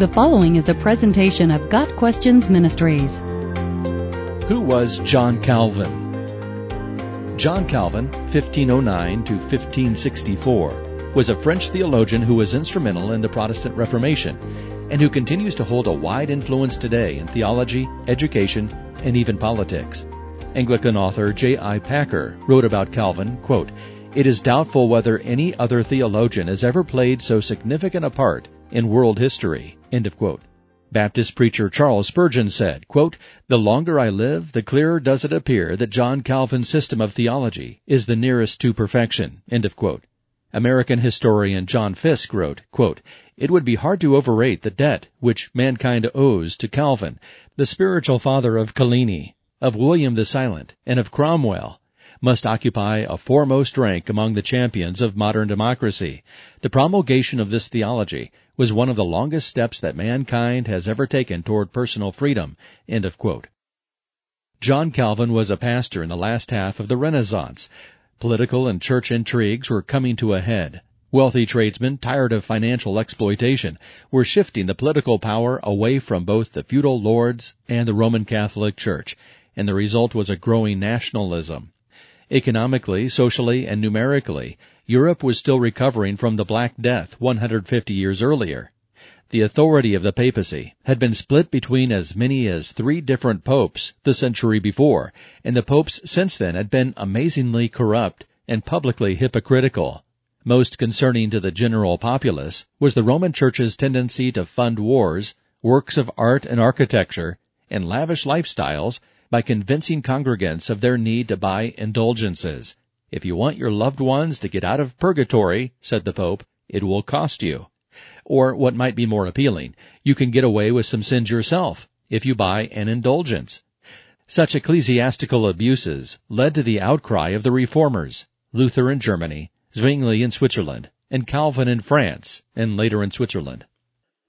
The following is a presentation of Got Questions Ministries. Who was John Calvin? John Calvin, 1509 to 1564, was a French theologian who was instrumental in the Protestant Reformation and who continues to hold a wide influence today in theology, education, and even politics. Anglican author J.I. Packer wrote about Calvin, quote, It is doubtful whether any other theologian has ever played so significant a part in world history. End of quote. Baptist preacher Charles Spurgeon said, quote, The longer I live, the clearer does it appear that John Calvin's system of theology is the nearest to perfection. End of quote. American historian John Fiske wrote, quote, It would be hard to overrate the debt which mankind owes to Calvin, the spiritual father of Coligny, of William the Silent, and of Cromwell, must occupy a foremost rank among the champions of modern democracy. The promulgation of this theology was one of the longest steps that mankind has ever taken toward personal freedom. John Calvin was a pastor in the last half of the Renaissance. Political and church intrigues were coming to a head. Wealthy tradesmen, tired of financial exploitation, were shifting the political power away from both the feudal lords and the Roman Catholic Church, and the result was a growing nationalism. Economically, socially, and numerically, Europe was still recovering from the Black Death 150 years earlier. The authority of the papacy had been split between as many as three different popes the century before, and the popes since then had been amazingly corrupt and publicly hypocritical. Most concerning to the general populace was the Roman Church's tendency to fund wars, works of art and architecture, and lavish lifestyles by convincing congregants of their need to buy indulgences. If you want your loved ones to get out of purgatory, said the Pope, it will cost you. Or what might be more appealing, you can get away with some sins yourself if you buy an indulgence. Such ecclesiastical abuses led to the outcry of the reformers, Luther in Germany, Zwingli in Switzerland, and Calvin in France, and later in Switzerland.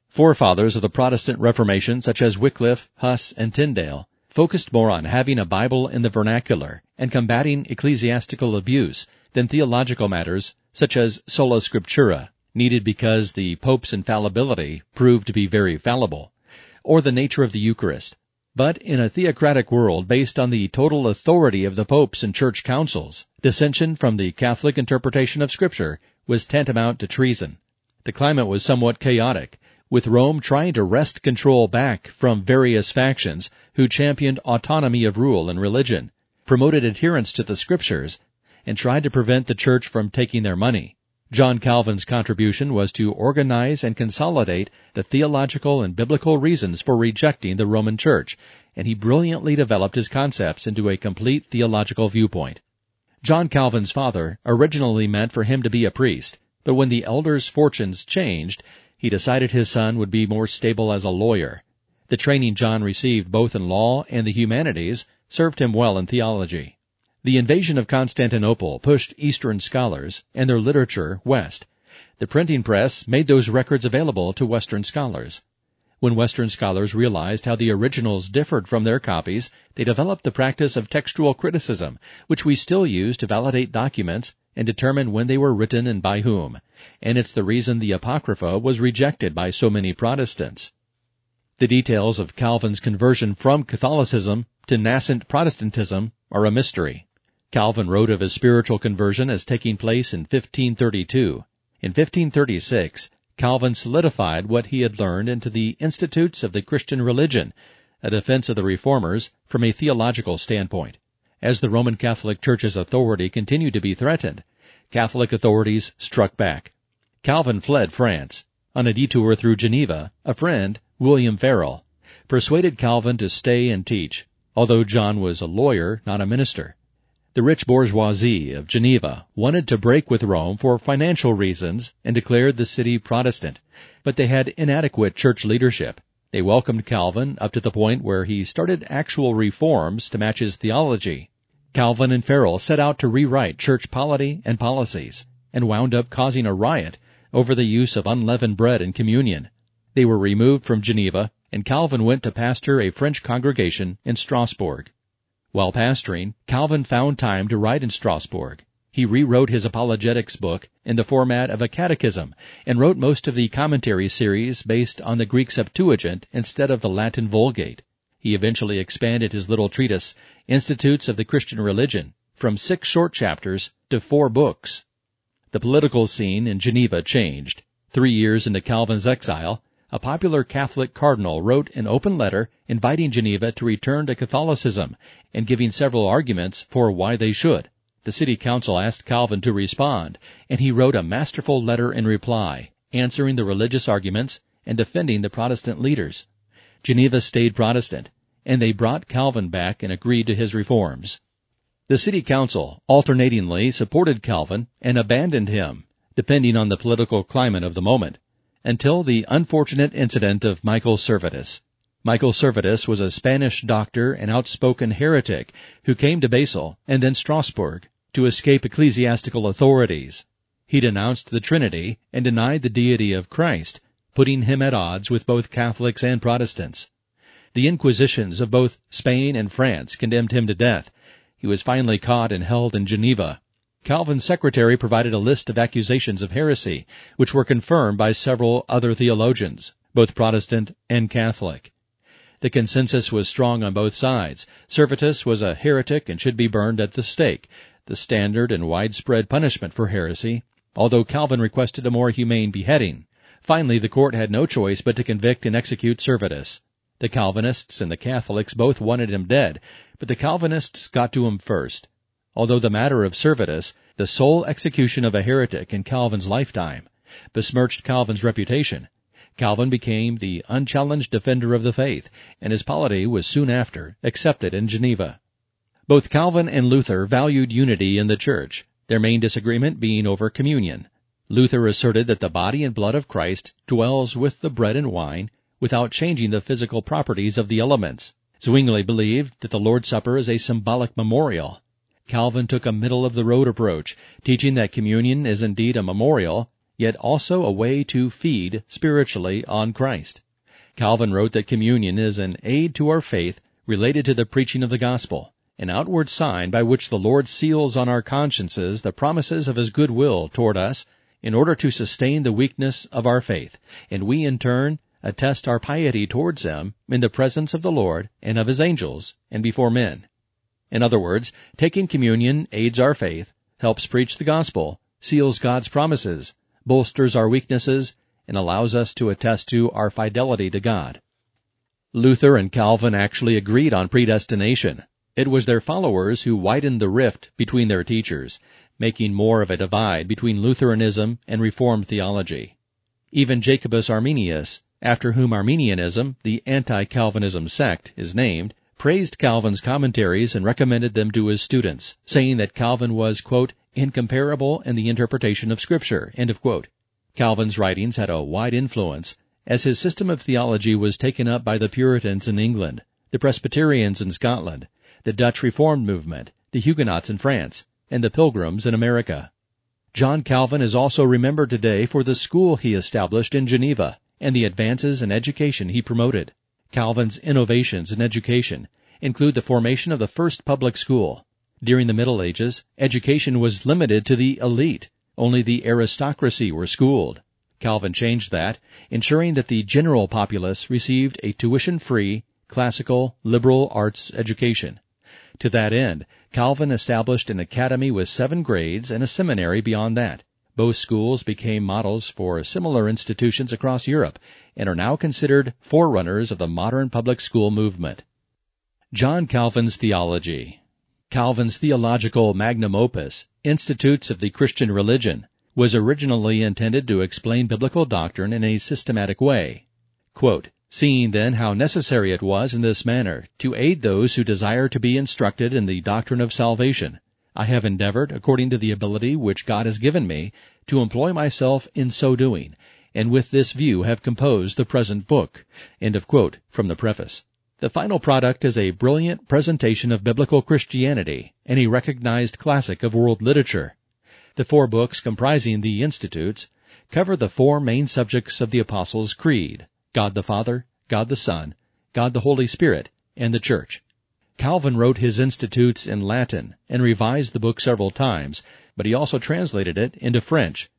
Forefathers of the Protestant Reformation such as Wycliffe, Huss, and Tyndale focused more on having a Bible in the vernacular and combating ecclesiastical abuse than theological matters such as sola scriptura, needed because the Pope's infallibility proved to be very fallible, or the nature of the Eucharist. But in a theocratic world based on the total authority of the popes and church councils, dissension from the Catholic interpretation of Scripture was tantamount to treason. The climate was somewhat chaotic, with Rome trying to wrest control back from various factions who championed autonomy of rule and religion, promoted adherence to the scriptures, and tried to prevent the church from taking their money. John Calvin's contribution was to organize and consolidate the theological and biblical reasons for rejecting the Roman Church, and he brilliantly developed his concepts into a complete theological viewpoint. John Calvin's father originally meant for him to be a priest, but when the elder's fortunes changed, he decided his son would be more stable as a lawyer. The training John received both in law and the humanities served him well in theology. The invasion of Constantinople pushed Eastern scholars and their literature west. The printing press made those records available to Western scholars. When Western scholars realized how the originals differed from their copies, they developed the practice of textual criticism, which we still use to validate documents and determine when they were written and by whom. And it's the reason the Apocrypha was rejected by so many Protestants. The details of Calvin's conversion from Catholicism to nascent Protestantism are a mystery. Calvin wrote of his spiritual conversion as taking place in 1532. In 1536, Calvin solidified what he had learned into the Institutes of the Christian Religion, a defense of the Reformers from a theological standpoint. As the Roman Catholic Church's authority continued to be threatened, Catholic authorities struck back. Calvin fled France. On a detour through Geneva, a friend, William Farel, persuaded Calvin to stay and teach, although John was a lawyer, not a minister. The rich bourgeoisie of Geneva wanted to break with Rome for financial reasons and declared the city Protestant, but they had inadequate church leadership. They welcomed Calvin up to the point where he started actual reforms to match his theology. Calvin and Farel set out to rewrite church polity and policies, and wound up causing a riot over the use of unleavened bread in communion. They were removed from Geneva, and Calvin went to pastor a French congregation in Strasbourg. While pastoring, Calvin found time to write in Strasbourg. He rewrote his apologetics book in the format of a catechism and wrote most of the commentary series based on the Greek Septuagint instead of the Latin Vulgate. He eventually expanded his little treatise, Institutes of the Christian Religion, from six short chapters to four books. The political scene in Geneva changed. Three years into Calvin's exile, a popular Catholic cardinal wrote an open letter inviting Geneva to return to Catholicism and giving several arguments for why they should. The city council asked Calvin to respond, and he wrote a masterful letter in reply, answering the religious arguments and defending the Protestant leaders. Geneva stayed Protestant, and they brought Calvin back and agreed to his reforms. The city council alternatingly supported Calvin and abandoned him, depending on the political climate of the moment, until the unfortunate incident of Michael Servetus. Michael Servetus was a Spanish doctor and outspoken heretic who came to Basel and then Strasbourg to escape ecclesiastical authorities. He denounced the Trinity and denied the deity of Christ, putting him at odds with both Catholics and Protestants. The Inquisitions of both Spain and France condemned him to death. He was finally caught and held in Geneva. Calvin's secretary provided a list of accusations of heresy, which were confirmed by several other theologians, both Protestant and Catholic. The consensus was strong on both sides. Servetus was a heretic and should be burned at the stake, the standard and widespread punishment for heresy, although Calvin requested a more humane beheading. Finally, the court had no choice but to convict and execute Servetus. The Calvinists and the Catholics both wanted him dead, but the Calvinists got to him first. Although the matter of Servetus, the sole execution of a heretic in Calvin's lifetime, besmirched Calvin's reputation, Calvin became the unchallenged defender of the faith, and his polity was soon after accepted in Geneva. Both Calvin and Luther valued unity in the church, their main disagreement being over communion. Luther asserted that the body and blood of Christ dwells with the bread and wine without changing the physical properties of the elements. Zwingli believed that the Lord's Supper is a symbolic memorial. Calvin took a middle of the road approach, teaching that communion is indeed a memorial, yet also a way to feed spiritually on Christ. Calvin wrote that communion is an aid to our faith related to the preaching of the gospel, an outward sign by which the Lord seals on our consciences the promises of his good will toward us in order to sustain the weakness of our faith, and we in turn attest our piety towards them in the presence of the Lord and of his angels and before men. In other words, taking communion aids our faith, helps preach the gospel, seals God's promises, bolsters our weaknesses, and allows us to attest to our fidelity to God. Luther and Calvin actually agreed on predestination. It was their followers who widened the rift between their teachers, making more of a divide between Lutheranism and Reformed theology. Even Jacobus Arminius, after whom Arminianism, the anti-Calvinism sect, is named, praised Calvin's commentaries and recommended them to his students, saying that Calvin was, quote, incomparable in the interpretation of Scripture. Calvin's writings had a wide influence, as his system of theology was taken up by the Puritans in England, the Presbyterians in Scotland, the Dutch Reformed movement, the Huguenots in France, and the Pilgrims in America. John Calvin is also remembered today for the school he established in Geneva and the advances in education he promoted. Calvin's innovations in education include the formation of the first public school, during the Middle Ages, education was limited to the elite. Only the aristocracy were schooled. Calvin changed that, ensuring that the general populace received a tuition-free, classical, liberal arts education. To that end, Calvin established an academy with seven grades and a seminary beyond that. Both schools became models for similar institutions across Europe and are now considered forerunners of the modern public school movement. John Calvin's Theology Calvin's theological magnum opus, Institutes of the Christian Religion, was originally intended to explain biblical doctrine in a systematic way. Quote, Seeing then how necessary it was in this manner to aid those who desire to be instructed in the doctrine of salvation, I have endeavored, according to the ability which God has given me, to employ myself in so doing, and with this view have composed the present book. Quote from the preface. The final product is a brilliant presentation of biblical Christianity and a recognized classic of world literature. The four books comprising the Institutes cover the four main subjects of the Apostles' Creed God the Father, God the Son, God the Holy Spirit, and the Church. Calvin wrote his Institutes in Latin and revised the book several times, but he also translated it into French.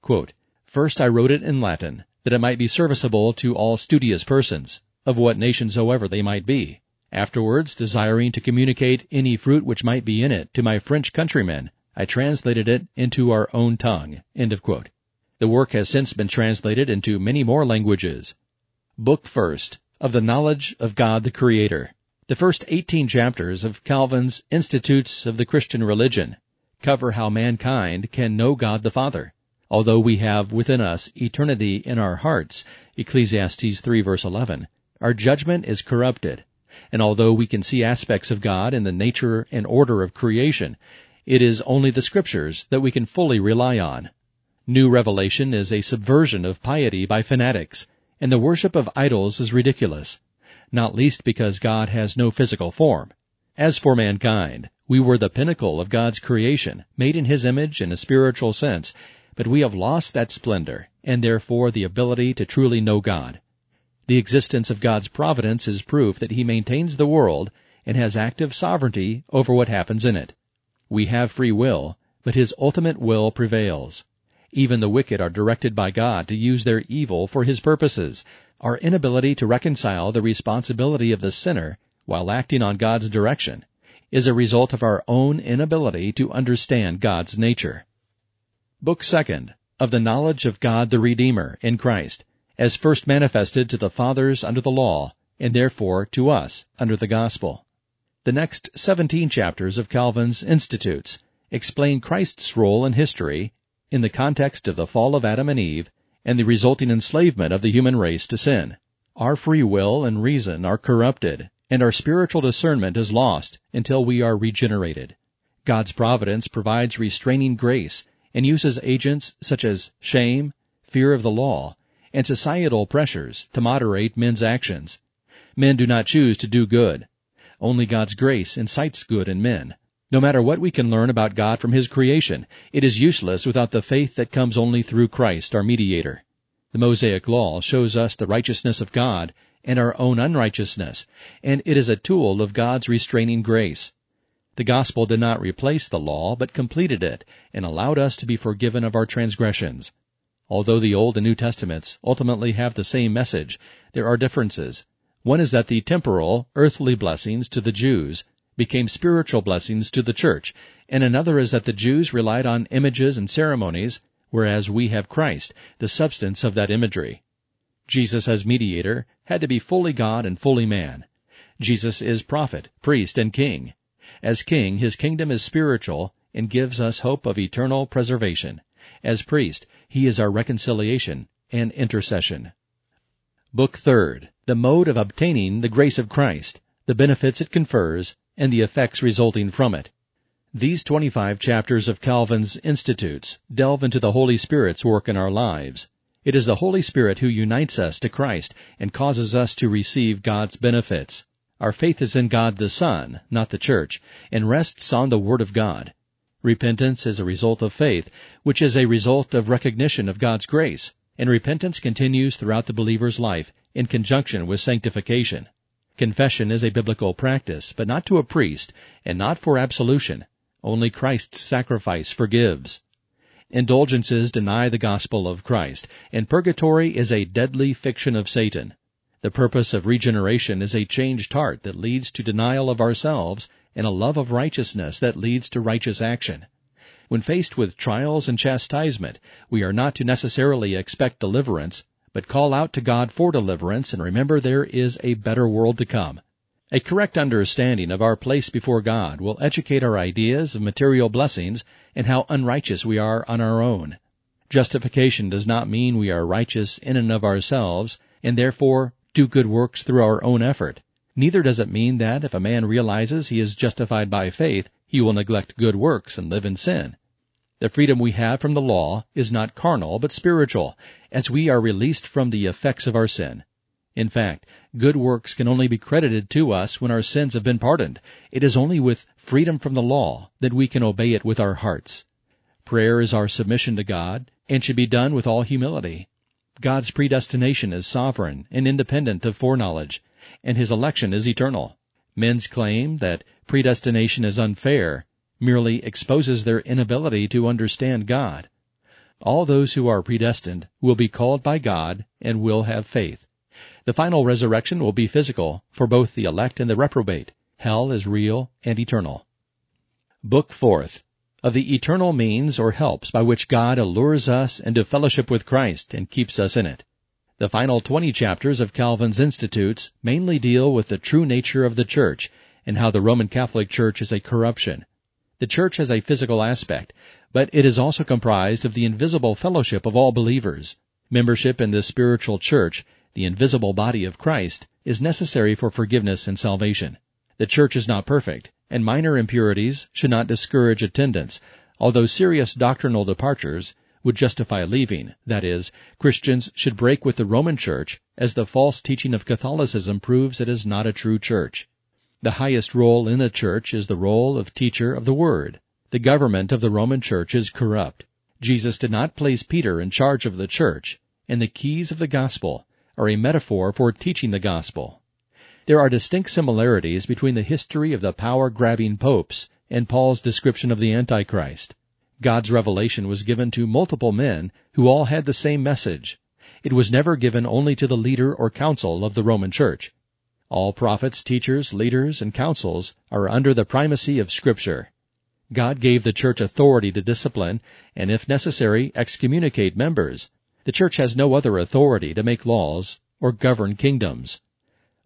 Quote, First I wrote it in Latin, that it might be serviceable to all studious persons, of what nation soever they might be. Afterwards, desiring to communicate any fruit which might be in it to my French countrymen, I translated it into our own tongue. The work has since been translated into many more languages. Book First of the Knowledge of God the Creator. The first 18 chapters of Calvin's Institutes of the Christian Religion cover how mankind can know God the Father. Although we have within us eternity in our hearts, Ecclesiastes 3 verse 11, our judgment is corrupted. And although we can see aspects of God in the nature and order of creation, it is only the scriptures that we can fully rely on. New revelation is a subversion of piety by fanatics, and the worship of idols is ridiculous not least because God has no physical form. As for mankind, we were the pinnacle of God's creation, made in His image in a spiritual sense, but we have lost that splendor, and therefore the ability to truly know God. The existence of God's providence is proof that He maintains the world and has active sovereignty over what happens in it. We have free will, but His ultimate will prevails. Even the wicked are directed by God to use their evil for His purposes, our inability to reconcile the responsibility of the sinner while acting on God's direction is a result of our own inability to understand God's nature. Book Second of the Knowledge of God the Redeemer in Christ, as first manifested to the fathers under the law, and therefore to us under the gospel. The next 17 chapters of Calvin's Institutes explain Christ's role in history in the context of the fall of Adam and Eve and the resulting enslavement of the human race to sin. Our free will and reason are corrupted, and our spiritual discernment is lost until we are regenerated. God's providence provides restraining grace and uses agents such as shame, fear of the law, and societal pressures to moderate men's actions. Men do not choose to do good. Only God's grace incites good in men. No matter what we can learn about God from His creation, it is useless without the faith that comes only through Christ, our mediator. The Mosaic Law shows us the righteousness of God and our own unrighteousness, and it is a tool of God's restraining grace. The gospel did not replace the law, but completed it and allowed us to be forgiven of our transgressions. Although the Old and New Testaments ultimately have the same message, there are differences. One is that the temporal, earthly blessings to the Jews became spiritual blessings to the church, and another is that the Jews relied on images and ceremonies, whereas we have Christ, the substance of that imagery. Jesus as mediator had to be fully God and fully man. Jesus is prophet, priest, and king. As king, his kingdom is spiritual and gives us hope of eternal preservation. As priest, he is our reconciliation and intercession. Book Third, the mode of obtaining the grace of Christ, the benefits it confers, and the effects resulting from it. These 25 chapters of Calvin's Institutes delve into the Holy Spirit's work in our lives. It is the Holy Spirit who unites us to Christ and causes us to receive God's benefits. Our faith is in God the Son, not the church, and rests on the Word of God. Repentance is a result of faith, which is a result of recognition of God's grace, and repentance continues throughout the believer's life in conjunction with sanctification. Confession is a biblical practice, but not to a priest, and not for absolution. Only Christ's sacrifice forgives. Indulgences deny the gospel of Christ, and purgatory is a deadly fiction of Satan. The purpose of regeneration is a changed heart that leads to denial of ourselves and a love of righteousness that leads to righteous action. When faced with trials and chastisement, we are not to necessarily expect deliverance, but call out to God for deliverance and remember there is a better world to come. A correct understanding of our place before God will educate our ideas of material blessings and how unrighteous we are on our own. Justification does not mean we are righteous in and of ourselves and therefore do good works through our own effort. Neither does it mean that if a man realizes he is justified by faith, he will neglect good works and live in sin. The freedom we have from the law is not carnal but spiritual, as we are released from the effects of our sin. In fact, good works can only be credited to us when our sins have been pardoned. It is only with freedom from the law that we can obey it with our hearts. Prayer is our submission to God and should be done with all humility. God's predestination is sovereign and independent of foreknowledge, and His election is eternal. Men's claim that predestination is unfair merely exposes their inability to understand God. All those who are predestined will be called by God and will have faith. The final resurrection will be physical for both the elect and the reprobate. Hell is real and eternal. Book Fourth of the eternal means or helps by which God allures us into fellowship with Christ and keeps us in it. The final 20 chapters of Calvin's Institutes mainly deal with the true nature of the Church and how the Roman Catholic Church is a corruption. The Church has a physical aspect, but it is also comprised of the invisible fellowship of all believers. Membership in this spiritual church, the invisible body of Christ, is necessary for forgiveness and salvation. The church is not perfect, and minor impurities should not discourage attendance, although serious doctrinal departures would justify leaving. That is, Christians should break with the Roman Church, as the false teaching of Catholicism proves it is not a true church. The highest role in the church is the role of teacher of the Word. The government of the Roman Church is corrupt. Jesus did not place Peter in charge of the church, and the keys of the gospel are a metaphor for teaching the gospel. There are distinct similarities between the history of the power-grabbing popes and Paul's description of the Antichrist. God's revelation was given to multiple men who all had the same message. It was never given only to the leader or council of the Roman Church. All prophets, teachers, leaders, and councils are under the primacy of Scripture. God gave the church authority to discipline and, if necessary, excommunicate members. The church has no other authority to make laws or govern kingdoms.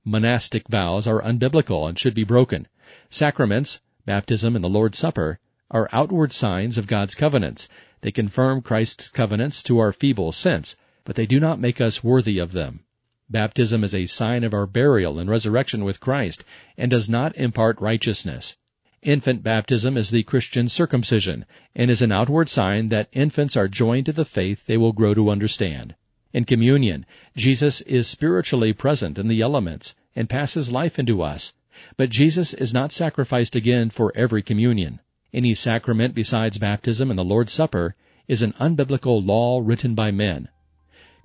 Monastic vows are unbiblical and should be broken. Sacraments, baptism and the Lord's Supper, are outward signs of God's covenants. They confirm Christ's covenants to our feeble sense, but they do not make us worthy of them. Baptism is a sign of our burial and resurrection with Christ and does not impart righteousness. Infant baptism is the Christian circumcision and is an outward sign that infants are joined to the faith they will grow to understand. In communion, Jesus is spiritually present in the elements and passes life into us. But Jesus is not sacrificed again for every communion. Any sacrament besides baptism and the Lord's Supper is an unbiblical law written by men.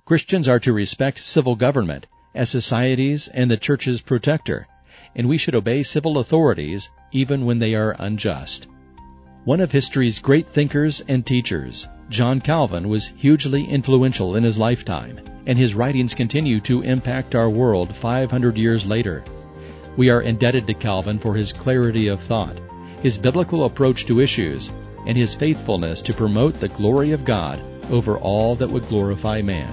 Christians are to respect civil government as society's and the church's protector, and we should obey civil authorities even when they are unjust. One of history's great thinkers and teachers, John Calvin was hugely influential in his lifetime, and his writings continue to impact our world 500 years later. We are indebted to Calvin for his clarity of thought, his biblical approach to issues, and his faithfulness to promote the glory of God over all that would glorify man.